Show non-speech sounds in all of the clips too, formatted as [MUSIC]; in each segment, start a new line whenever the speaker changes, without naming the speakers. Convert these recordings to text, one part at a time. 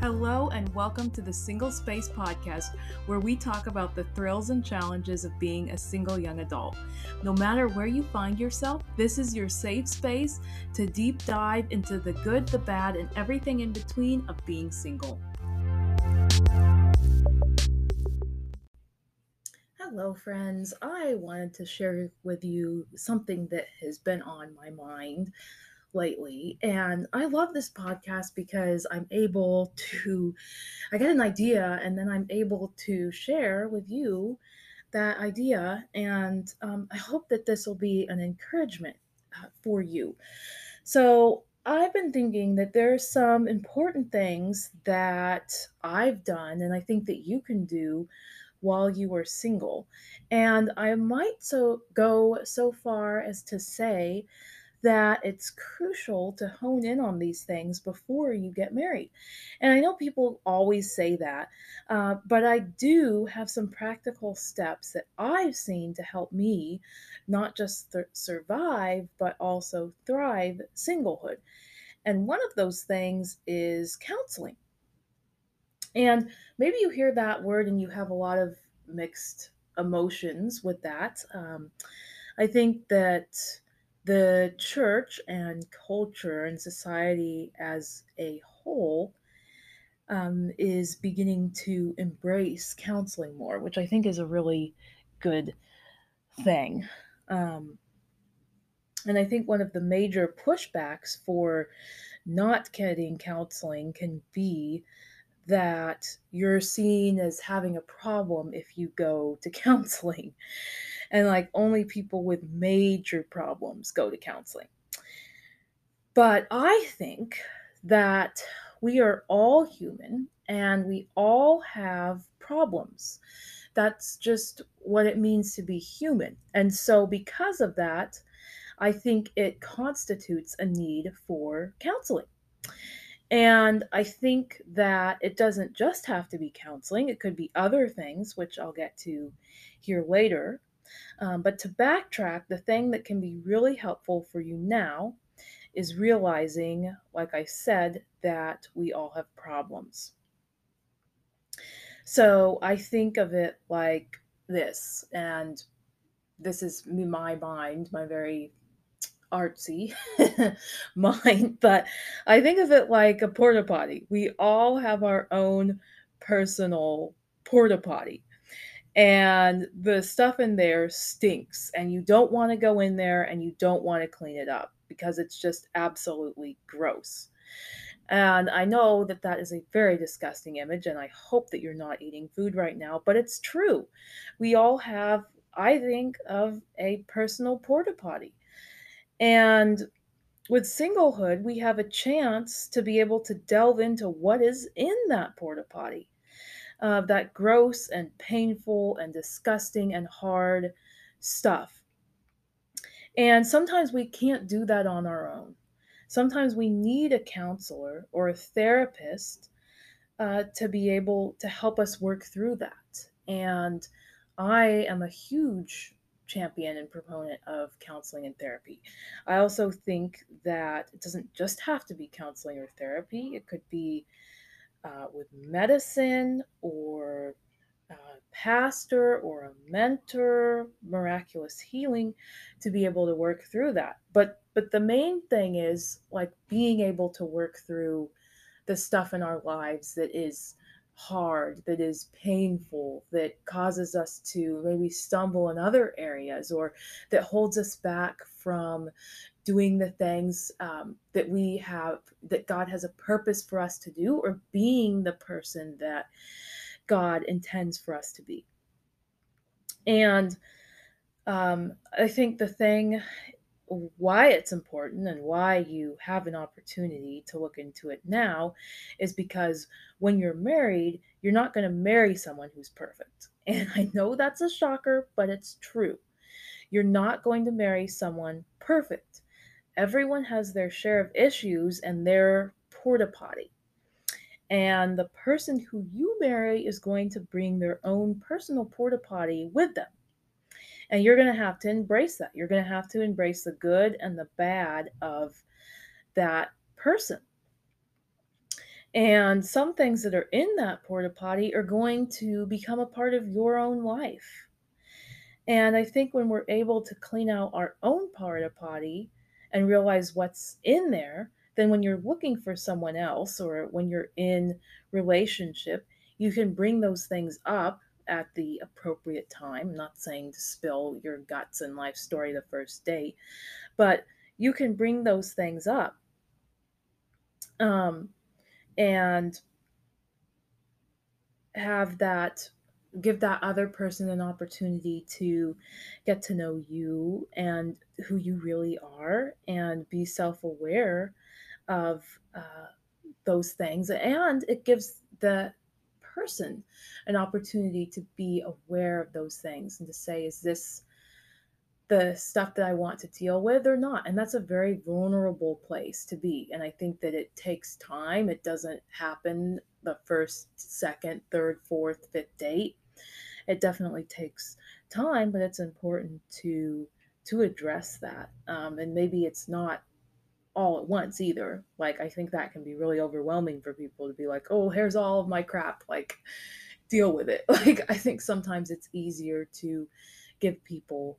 Hello, and welcome to the Single Space Podcast, where we talk about the thrills and challenges of being a single young adult. No matter where you find yourself, this is your safe space to deep dive into the good, the bad, and everything in between of being single. Hello, friends. I wanted to share with you something that has been on my mind lately. And I love this podcast because I'm able to, I get an idea and then I'm able to share with you that idea. And um, I hope that this will be an encouragement uh, for you. So, I've been thinking that there are some important things that I've done and I think that you can do while you are single. And I might so go so far as to say that it's crucial to hone in on these things before you get married. And I know people always say that, uh, but I do have some practical steps that I've seen to help me not just th- survive, but also thrive singlehood. And one of those things is counseling. And maybe you hear that word and you have a lot of mixed emotions with that. Um, I think that the church and culture and society as a whole um, is beginning to embrace counseling more, which I think is a really good thing. Um, and I think one of the major pushbacks for not getting counseling can be that you're seen as having a problem if you go to [LAUGHS] counseling and like only people with major problems go to counseling. But I think that we are all human and we all have problems. That's just what it means to be human. And so, because of that, I think it constitutes a need for counseling. And I think that it doesn't just have to be counseling, it could be other things, which I'll get to here later. Um, but to backtrack, the thing that can be really helpful for you now is realizing, like I said, that we all have problems. So I think of it like this, and this is my mind, my very artsy [LAUGHS] mind, but I think of it like a porta potty. We all have our own personal porta potty and the stuff in there stinks and you don't want to go in there and you don't want to clean it up because it's just absolutely gross. And i know that that is a very disgusting image and i hope that you're not eating food right now but it's true. We all have i think of a personal porta potty and with singlehood we have a chance to be able to delve into what is in that porta potty uh, that gross and painful and disgusting and hard stuff. And sometimes we can't do that on our own. Sometimes we need a counselor or a therapist uh, to be able to help us work through that. And I am a huge champion and proponent of counseling and therapy. I also think that it doesn't just have to be counseling or therapy, it could be uh, with medicine or a pastor or a mentor, miraculous healing to be able to work through that. But but the main thing is like being able to work through the stuff in our lives that is hard, that is painful, that causes us to maybe stumble in other areas, or that holds us back from doing the things um, that we have that god has a purpose for us to do or being the person that god intends for us to be. And um, i think the thing why it's important and why you have an opportunity to look into it now is because when you're married you're not going to marry someone who's perfect [LAUGHS] and i know that's a shocker but it's true you're not going to marry someone perfect everyone has their share of issues and their porta potty. And the person who you marry is going to bring their own personal porta potty with them. And you're going to have to embrace that. You're going to have to embrace the good and the bad of that person. And some things that are in that porta potty are going to become a part of your own life. And I think when we're able to clean out our own porta potty and realize what's in there, then when you're looking for someone else or when you're in relationship, you can bring those things up at the appropriate time. I'm not saying to spill your guts and life story the first date, but you can bring those things up. Um, and have that give that other person an opportunity to get to know you and who you really are and be self-aware of uh, those things and it gives the person an opportunity to be aware of those things and to say is this the stuff that I want to deal with or not. And that's a very vulnerable place to be. And I think that it takes time. It doesn't happen the first, second, third, fourth, fifth date. It definitely takes time, but it's important to to address that. Um, and maybe it's not all at once either. Like I think that can be really overwhelming for people to be like, "Oh, here's all of my crap." Like deal with it. [LAUGHS] Like I think sometimes it's easier to give people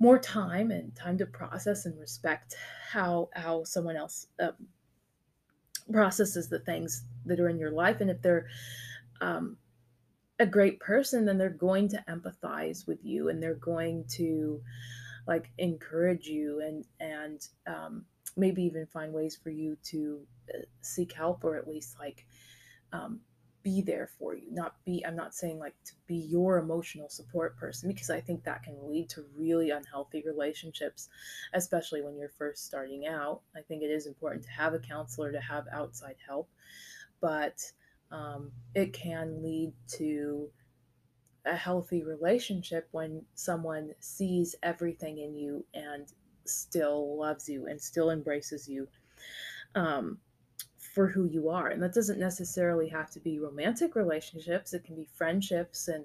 more time and time to process and respect how how someone else um, processes the things that are in your life and if they're um, a great person then they're going to empathize with you and they're going to like encourage you and and um, maybe even find ways for you to uh, seek help or at least like um, be there for you not be i'm not saying like to be your emotional support person because i think that can lead to really unhealthy relationships especially when you're first starting out. I think it is important to have a counselor to have outside help but um, it can lead to a healthy relationship when someone sees everything in you and still loves you and still embraces you um, for who you are. And that doesn't necessarily have to be romantic relationships, it can be friendships. And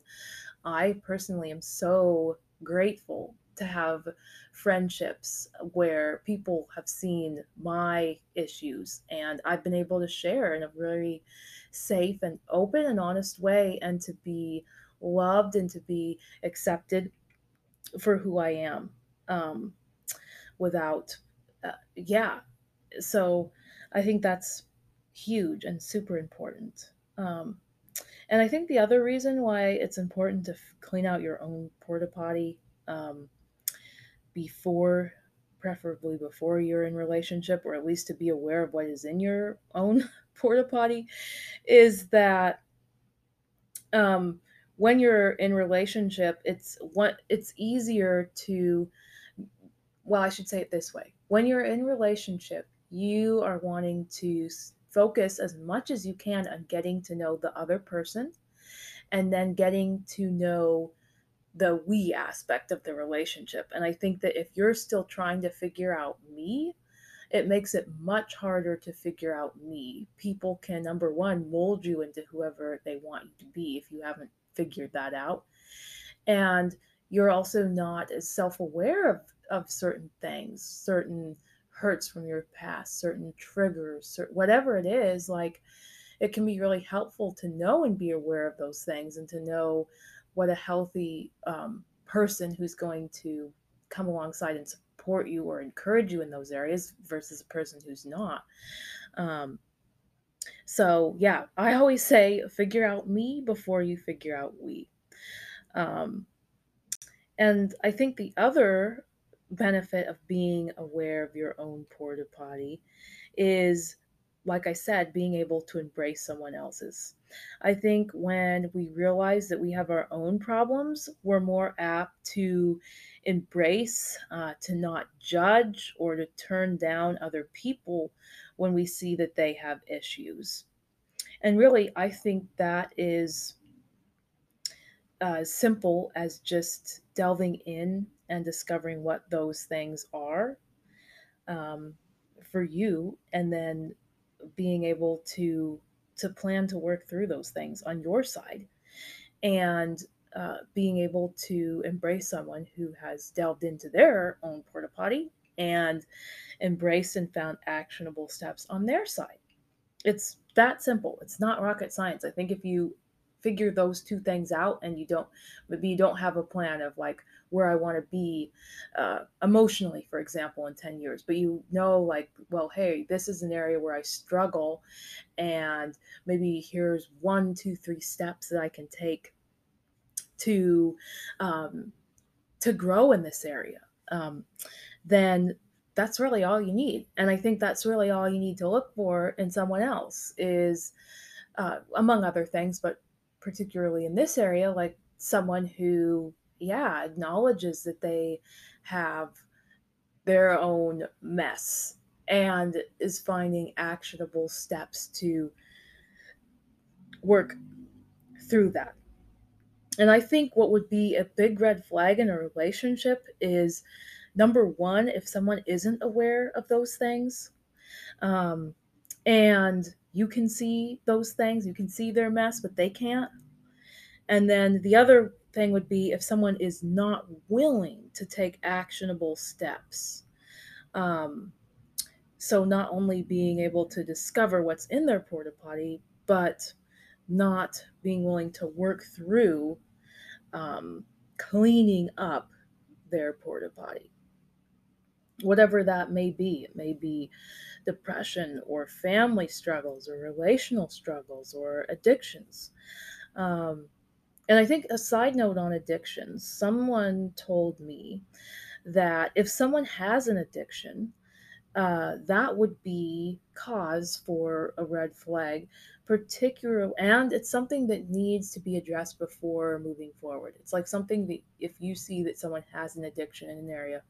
I personally am so grateful to have friendships where people have seen my issues and I've been able to share in a very safe and open and honest way and to be loved and to be accepted for who I am um, without, uh, yeah. So I think that's huge and super important. Um, and I think the other reason why it's important to f- clean out your own porta potty um, before, preferably before you're in relationship, or at least to be aware of what is in your own [LAUGHS] porta potty, is that um, when you're in relationship, it's what it's easier to. Well, I should say it this way: when you're in relationship, you are wanting to focus as much as you can on getting to know the other person and then getting to know the we aspect of the relationship. And I think that if you're still trying to figure out me, it makes it much harder to figure out me. People can, number one, mold you into whoever they want you to be if you haven't figured that out. And you're also not as self aware of, of certain things, certain hurts from your past, certain triggers, certain, whatever it is, like it can be really helpful to know and be aware of those things and to know what a healthy um, person who's going to come alongside and support you or encourage you in those areas versus a person who's not. Um, so, yeah, I always say figure out me before you figure out we. Um, and I think the other benefit of being aware of your own porta potty is like I said, being able to embrace someone else's. I think when we realize that we have our own problems, we're more apt to embrace, uh, to not judge, or to turn down other people when we see that they have issues. And really, I think that is uh, simple as just delving in and discovering what those things are um, for you, and then being able to to plan to work through those things on your side, and uh, being able to embrace someone who has delved into their own porta potty and embraced and found actionable steps on their side It's that simple. It's not rocket science. I think if you figure those two things out and you don't maybe you don't have a plan of like where I want to be uh, emotionally, for example, in 10 years, but you know, like, well, hey, this is an area where I struggle, and maybe here's one, two, three steps that I can take to um, to grow in this area. Um, then that's really all you need. And I think that's really all you need to look for in someone else is, uh, among other things, but particularly in this area, like someone who, yeah, acknowledges that they have their own mess and is finding actionable steps to work through that. And I think what would be a big red flag in a relationship is number one, if someone isn't aware of those things, um, and you can see those things, you can see their mess, but they can't. And then the other thing would be if someone is not willing to take actionable steps. Um, so not only being able to discover what's in their porta potty, but not being willing to work through um, cleaning up their porta potty whatever that may be. It may be depression or family struggles or relational struggles or addictions. Um, and I think a side note on addictions someone told me that if someone has an addiction, uh, that would be cause for a red flag particular and it's something that needs to be addressed before moving forward it's like something that if you see that someone has an addiction in an area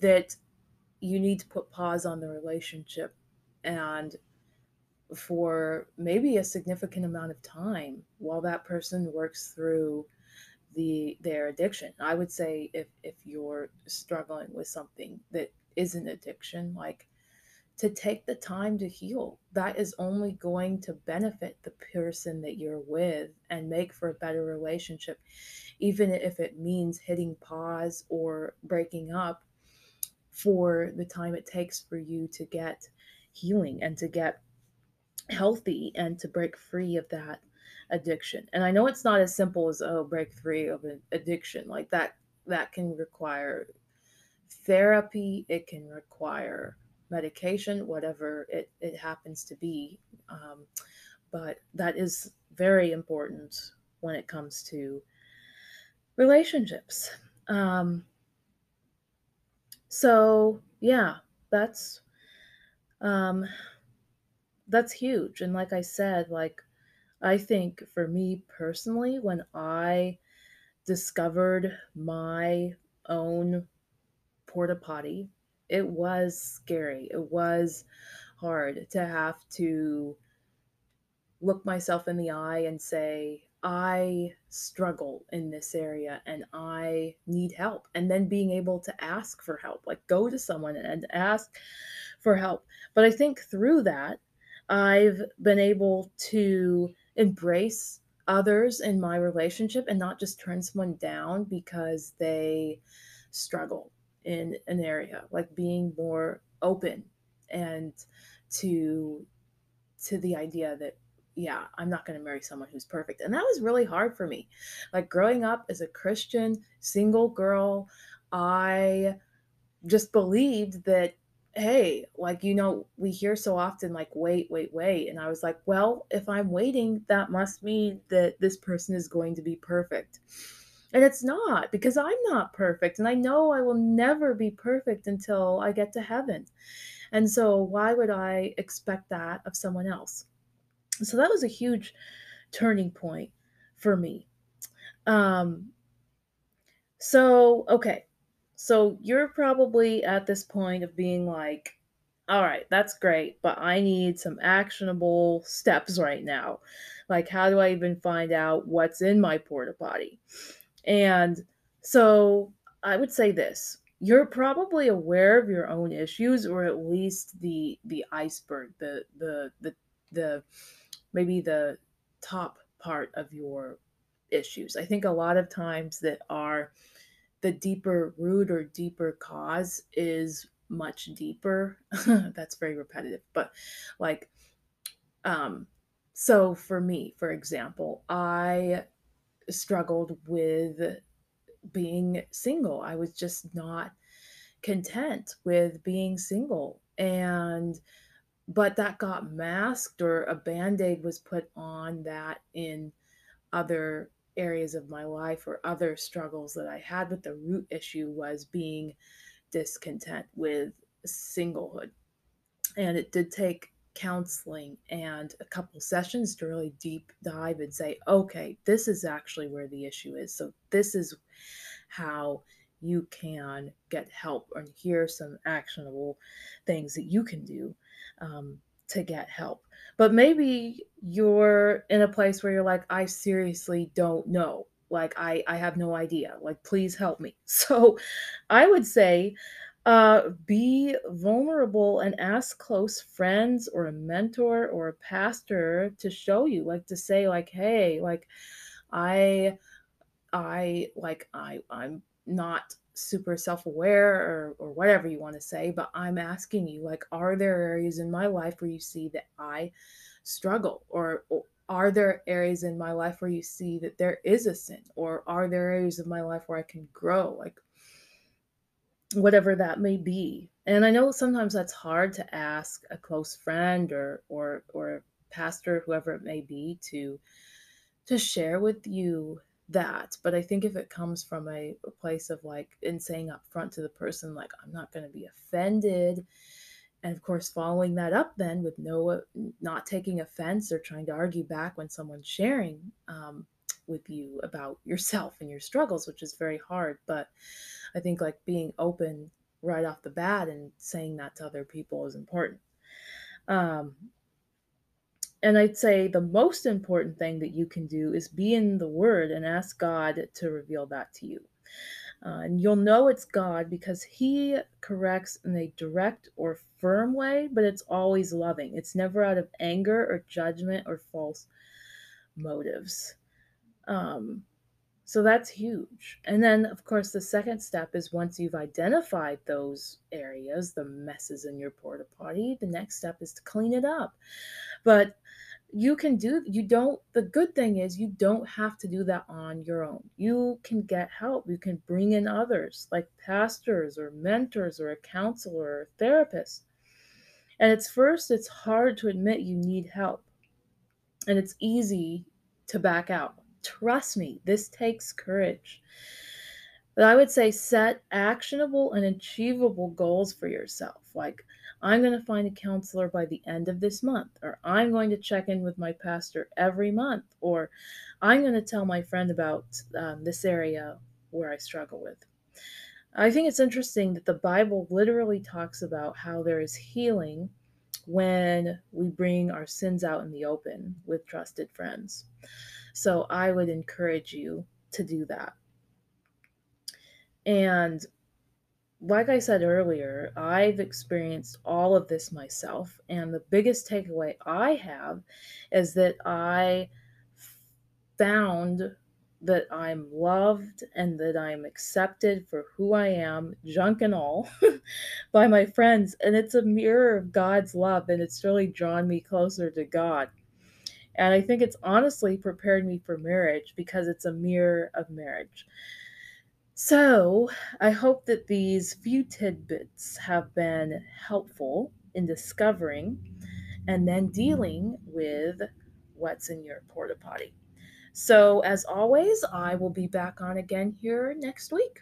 that you need to put pause on the relationship and for maybe a significant amount of time while that person works through the their addiction. I would say if if you're struggling with something that is an addiction like to take the time to heal. That is only going to benefit the person that you're with and make for a better relationship even if it means hitting pause or breaking up for the time it takes for you to get healing and to get healthy and to break free of that addiction. And I know it's not as simple as oh break free of an addiction. Like that that can require therapy, it can require medication, whatever it, it happens to be. Um, but that is very important when it comes to relationships. Um, so yeah, that's um that's huge. And like I said, like I think for me personally, when I discovered my own porta potty, it was scary. It was hard to have to look myself in the eye and say, I struggle in this area and I need help. And then being able to ask for help, like go to someone and ask for help. But I think through that, I've been able to embrace others in my relationship and not just turn someone down because they struggle in an area, like being more open and to to the idea that yeah, I'm not going to marry someone who's perfect. And that was really hard for me. Like growing up as a Christian single girl, I just believed that, hey, like, you know, we hear so often, like, wait, wait, wait. And I was like, well, if I'm waiting, that must mean that this person is going to be perfect. And it's not because I'm not perfect. And I know I will never be perfect until I get to heaven. And so, why would I expect that of someone else? So that was a huge turning point for me. Um, so, okay. So you're probably at this point of being like, all right, that's great, but I need some actionable steps right now. Like, how do I even find out what's in my porta potty? And so I would say this you're probably aware of your own issues or at least the the iceberg the the the the maybe the top part of your issues. I think a lot of times that are the deeper root or deeper cause is much deeper. [LAUGHS] That's very repetitive, but like Um, so for me, for example, I struggled with being single. I was just not content with being single. And but that got masked or a band-aid was put on that in other areas of my life or other struggles that I had, but the root issue was being discontent with singlehood. And it did take counseling and a couple sessions to really deep dive and say, okay, this is actually where the issue is. So, this is how you can get help and here are some actionable things that you can do um, to get help. But maybe you're in a place where you're like, I seriously don't know. Like, I, I have no idea. Like, please help me. [LAUGHS] So, I would say, uh, be vulnerable and ask close friends or a mentor or a pastor to show you, like to say, like, hey, like, I I like I I'm not super self-aware or or whatever you want to say, but I'm asking you like are there areas in my life where you see that I struggle? Or, or are there areas in my life where you see that there is a sin? Or are there areas of my life where I can grow? Like whatever that may be. And I know sometimes that's hard to ask a close friend or or or pastor whoever it may be to to share with you that. But I think if it comes from a, a place of like, in saying up front to the person, like, I'm not going to be offended. And of course, following that up then with no, not taking offense or trying to argue back when someone's sharing um, with you about [LAUGHS] yourself and your struggles, which is very hard. But I think like being open right off the bat and saying that to other people is important. Um, and I'd say the most important thing that you can do is be in the Word and ask God to reveal that to you. Uh, and you'll know it's God because He corrects in a direct or firm way, but it's always loving. It's never out of anger or judgment or false motives. Um, so that's huge. And then, of course, the second step is once you've identified those areas, the messes in your porta potty, the next step is to clean it up. But you can do you don't the good thing is you don't have to do that on your own. You can get help. You can bring in others like pastors or mentors or a counselor or a therapist. And it's first it's hard to admit you need help. And it's easy to back out. Trust me this takes courage. But i would say set actionable and achievable goals for yourself like I'm going to find a counselor by the end of this month, or I'm going to check in with my pastor every month, or I'm going to tell my friend about um, this area where I struggle with. I think it's interesting that the Bible literally talks about how there is healing when we bring our sins out in the open with trusted friends. So I would encourage you to do that. And like I said earlier, I've experienced all of this myself. And the biggest takeaway I have is that I found that I'm loved and that I'm accepted for who I am, junk and all, [LAUGHS] by my friends. And it's a mirror of God's love, and it's really drawn me closer to God. And I think it's honestly prepared me for marriage because it's a mirror of marriage. So, I hope that these few tidbits have been helpful in discovering and then dealing with what's in your porta potty. So, as always, I will be back on again here next week.